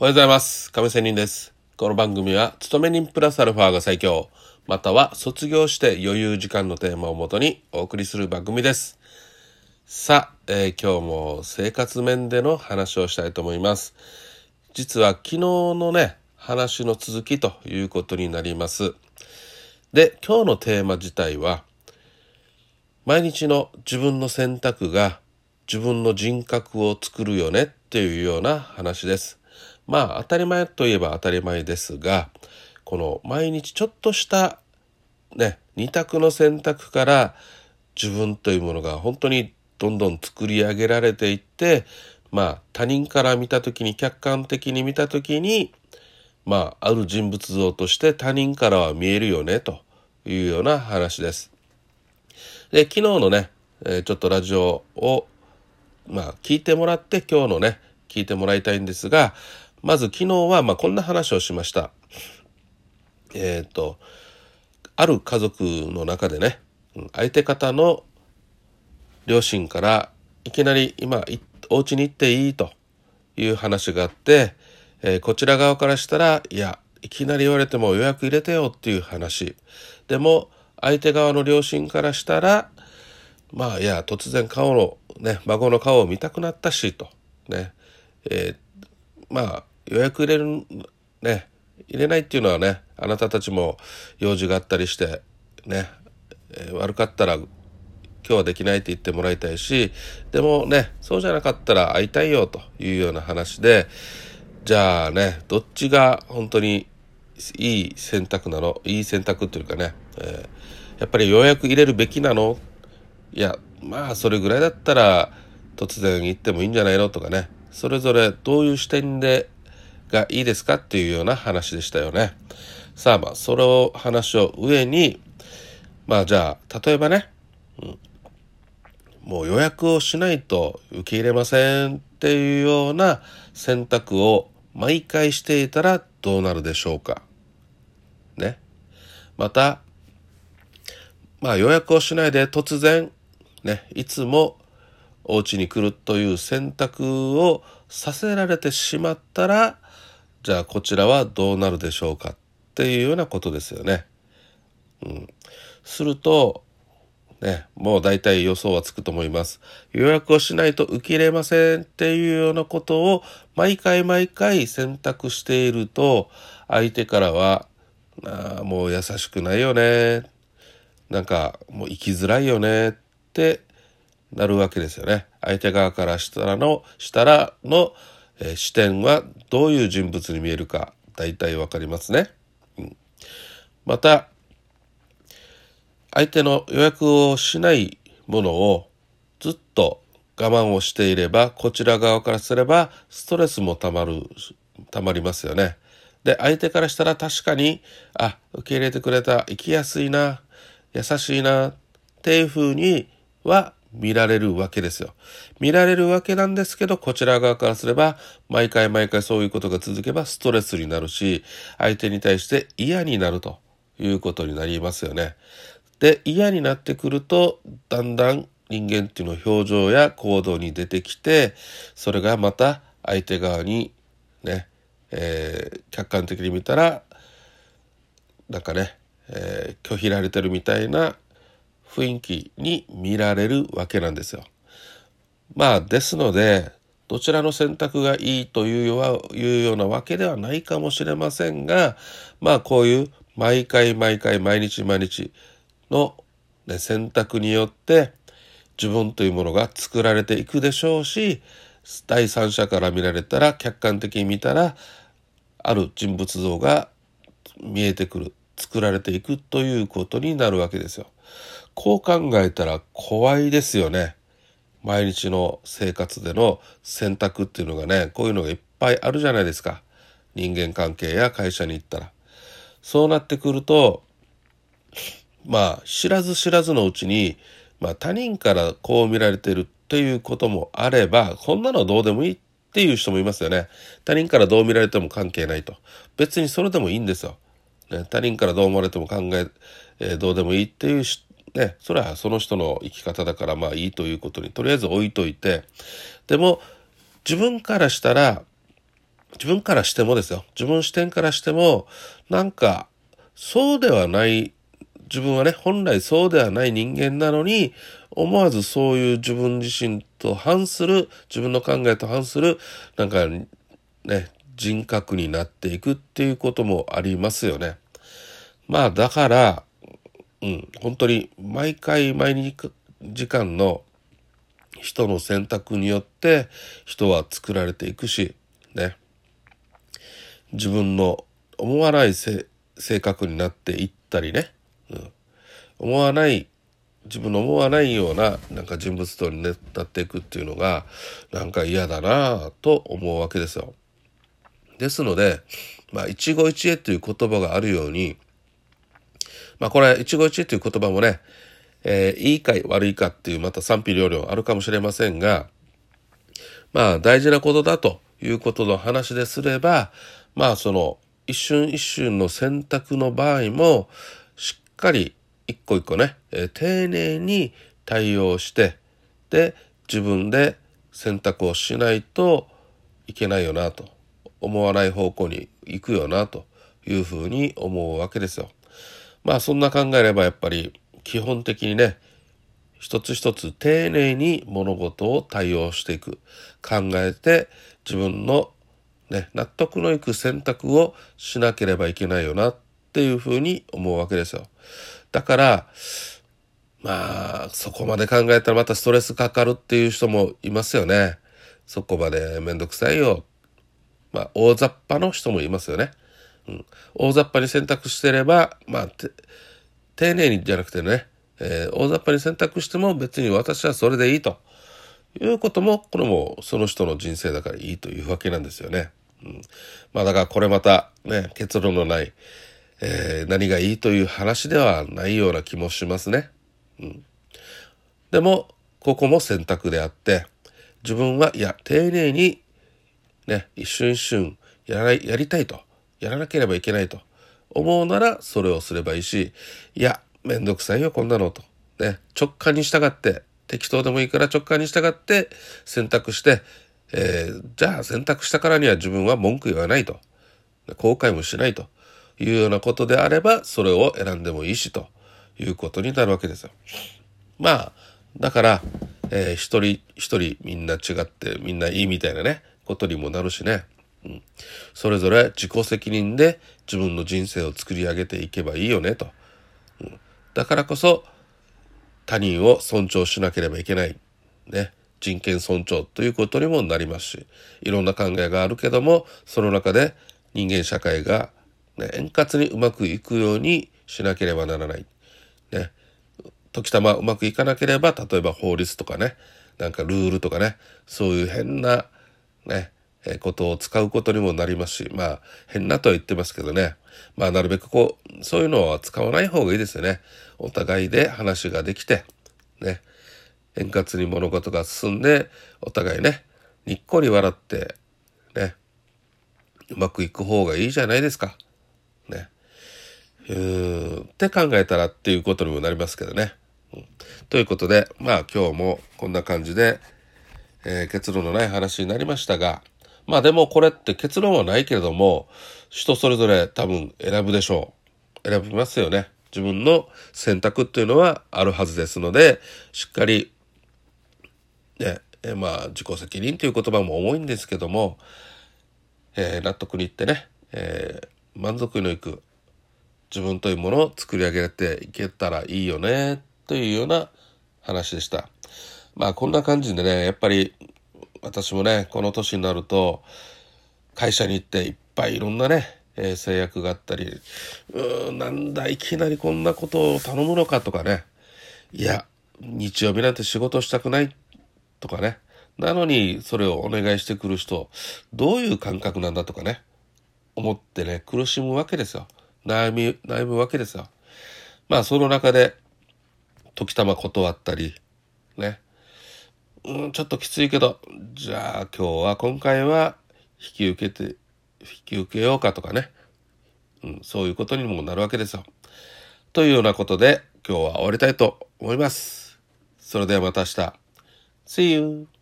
おはようございます。亀仙人です。この番組は、勤め人プラスアルファが最強、または卒業して余裕時間のテーマをもとにお送りする番組です。さあ、えー今日も生活面での話をしたいと思います。実は昨日のね、話の続きということになります。で、今日のテーマ自体は、毎日の自分の選択が自分の人格を作るよねっていうような話です。まあ当たり前といえば当たり前ですがこの毎日ちょっとしたね二択の選択から自分というものが本当にどんどん作り上げられていってまあ他人から見た時に客観的に見た時にまあある人物像として他人からは見えるよねというような話です。で昨日のね、えーちょっとラジオをまあ聞いてもらって今日のね聞いてもらいたいんですがまず昨日はまあこんな話をしました。えっ、とある家族の中でね相手方の両親からいきなり今お家に行っていいという話があって、えーこちら側からしたらいやいきなり言われても予約入れてよっていう話でも相手側の両親からしたらまあいや突然顔のね孫の顔を見たくなったしとねえーまあ予約入れるね入れないっていうのはねあなたたちも用事があったりしてね、えー悪かったら今日はできないって言ってもらいたいしでもねそうじゃなかったら会いたいよというような話でじゃあねどっちが本当にいい選択なの？いい選択っていうかね、えーやっぱり予約入れるべきなの？いやまあそれぐらいだったら突然行ってもいいんじゃないの？とかねそれぞれどういう視点でがいいですかっていうような話でしたよね。さあまあそれを話を上にまあじゃあ例えばね、うんもう予約をしないと受け入れませんっていうような選択を毎回していたらどうなるでしょうか。ね。またまあ予約をしないで突然ねいつもお家に来るという選択をさせられてしまったらじゃあこちらはどうなるでしょうかっていうようなことですよね。うん、するとねもう大体予想はつくと思います。予約をしないと受け入れませんっていうようなことを毎回毎回選択していると相手からはあもう優しくないよねなんかもう生きづらいよねってなるわけですよね。相手側からしたらのしたらの、えー視点はどういう人物に見えるか大体わかりますね。うんまた相手の予約をしないものをずっと我慢をしていればこちら側からすればストレスもたまるたまりますよね。で相手からしたら確かにあ受け入れてくれた生きやすいな優しいなっていうふうには見られるわけですよ。見られるわけなんですけどこちら側からすれば毎回毎回そういうことが続けばストレスになるし相手に対して嫌になるということになりますよね。で嫌になってくるとだんだん人間っていうの表情や行動に出てきてそれがまた相手側にね、えー客観的に見たらなんかね、えー拒否られてるみたいな雰囲気に見られるわけなんですよ。まあですのでどちらの選択がいいというよいうようなわけではないかもしれませんがまあこういう毎回毎回毎日毎日の、ね、選択によって自分というものが作られていくでしょうし第三者から見られたら客観的に見たらある人物像が見えてくる作られていくということになるわけですよ。こう考えたら怖いですよね。毎日の生活での選択っていうのがねこういうのがいっぱいあるじゃないですか人間関係や会社に行ったら。そうなってくるとまあ知らず知らずのうちに、まあ、他人からこう見られてるっていうこともあればこんなのどうでもいいっていう人もいますよね。他人からどう見られても関係ないと。別にそれでもいいんですよ。ね、他人からどう思われても考ええーどうでもいいっていうしね、それはその人の生き方だからまあいいということにとりあえず置いといてでも自分からしたら自分からしてもですよ。自分視点からしても、なんか、そうではない、自分はね、本来そうではない人間なのに、思わずそういう自分自身と反する、自分の考えと反する、なんかね、人格になっていくっていうこともありますよね。まあだから、うん、本当に毎回毎日時間の人の選択によって人は作られていくし、ね。自分の思わない性格になっていったりね、うん、思わない自分の思わないようななんか人物像になっていくっていうのがなんか嫌だなと思うわけですよ。ですので、まあ、一期一会という言葉があるように、まあ、これ、一期一会という言葉もね、えー、いいか悪いかっていうまた賛否両論あるかもしれませんが、まあ、大事なことだということの話ですれば、まあ、その、一瞬一瞬の選択の場合も、しっかり一個一個ね、えー、丁寧に対応して、で、自分で選択をしないといけないよなと。思わない方向に行くよなというふうに思うわけですよ。まあそんな考えればやっぱり基本的にね一つ一つ丁寧に物事を対応していく考えて自分の、ね、納得のいく選択をしなければいけないよなっていうふうに思うわけですよ。だからまあそこまで考えたらまたストレスかかるっていう人もいますよね。そこまでめんどくさいよまあ、大雑把の人もいますよね。うん、大雑把に選択してれば、まあ、丁寧にじゃなくてね、えー、大雑把に選択しても別に私はそれでいいと。いうことも、これもその人の人生だからいいというわけなんですよね。うん、まあだからこれまたね、結論のない、えー、何がいいという話ではないような気もしますね。うん、でも、ここも選択であって、自分はいや、丁寧にね、一瞬一瞬やらやりたいと、やらなければいけないと思うならそれをすればいいし、いや、めんどくさいよ、こんなのと。ね、直感に従って、適当でもいいから直感に従って選択して、えー、じゃあ選択したからには自分は文句言わないと。後悔もしないというようなことであれば、それを選んでもいいしということになるわけですよ。まあ、だから、えー、一人一人みんな違ってみんないいみたいなね、ことにもなるしね。うん、それぞれ自己責任で自分の人生を作り上げていけばいいよねと。うん、だからこそ他人を尊重しなければいけない。ね。人権尊重ということにもなりますし、いろんな考えがあるけども、その中で人間社会が、ね、円滑にうまくいくようにしなければならない。ね。時たまうまくいかなければ、例えば法律とかね、なんかルールとかね、そういう変なね、えことを使うことにもなりますし、まあ、変なとは言ってますけどね。まあ、なるべくこう、そういうのは使わない方がいいですよね。お互いで話ができて、ね、円滑に物事が進んで、お互いね、にっこり笑って、ね、うまくいく方がいいじゃないですか。ね。うーん、って考えたらっていうことにもなりますけどね。うん、ということで、まあ今日もこんな感じで、えー、結論のない話になりましたが、まあでもこれって結論はないけれども、人それぞれ多分選ぶでしょう。選びますよね。自分の選択っていうのはあるはずですので、しっかり、ね、え、まあ自己責任という言葉も重いんですけども、えー、納得にいってね、えー、満足のいく自分というものを作り上げていけたらいいよね、というような話でした。まあこんな感じでね、やっぱり私もね、この年になると、会社に行っていっぱいいろんなね、えー、制約があったり、うーん、なんだ、いきなりこんなことを頼むのかとかね、いや、日曜日なんて仕事したくない。とかね、なのにそれをお願いしてくる人、どういう感覚なんだとかね、思ってね、苦しむわけですよ。悩み、悩むわけですよ。まあその中で、時たま断ったり、ね、うん、ちょっときついけど、じゃあ今日は今回は引き受けて、引き受けようかとかね。うん、そういうことにもなるわけですよ。というようなことで今日は終わりたいと思います。それではまた明日。See you!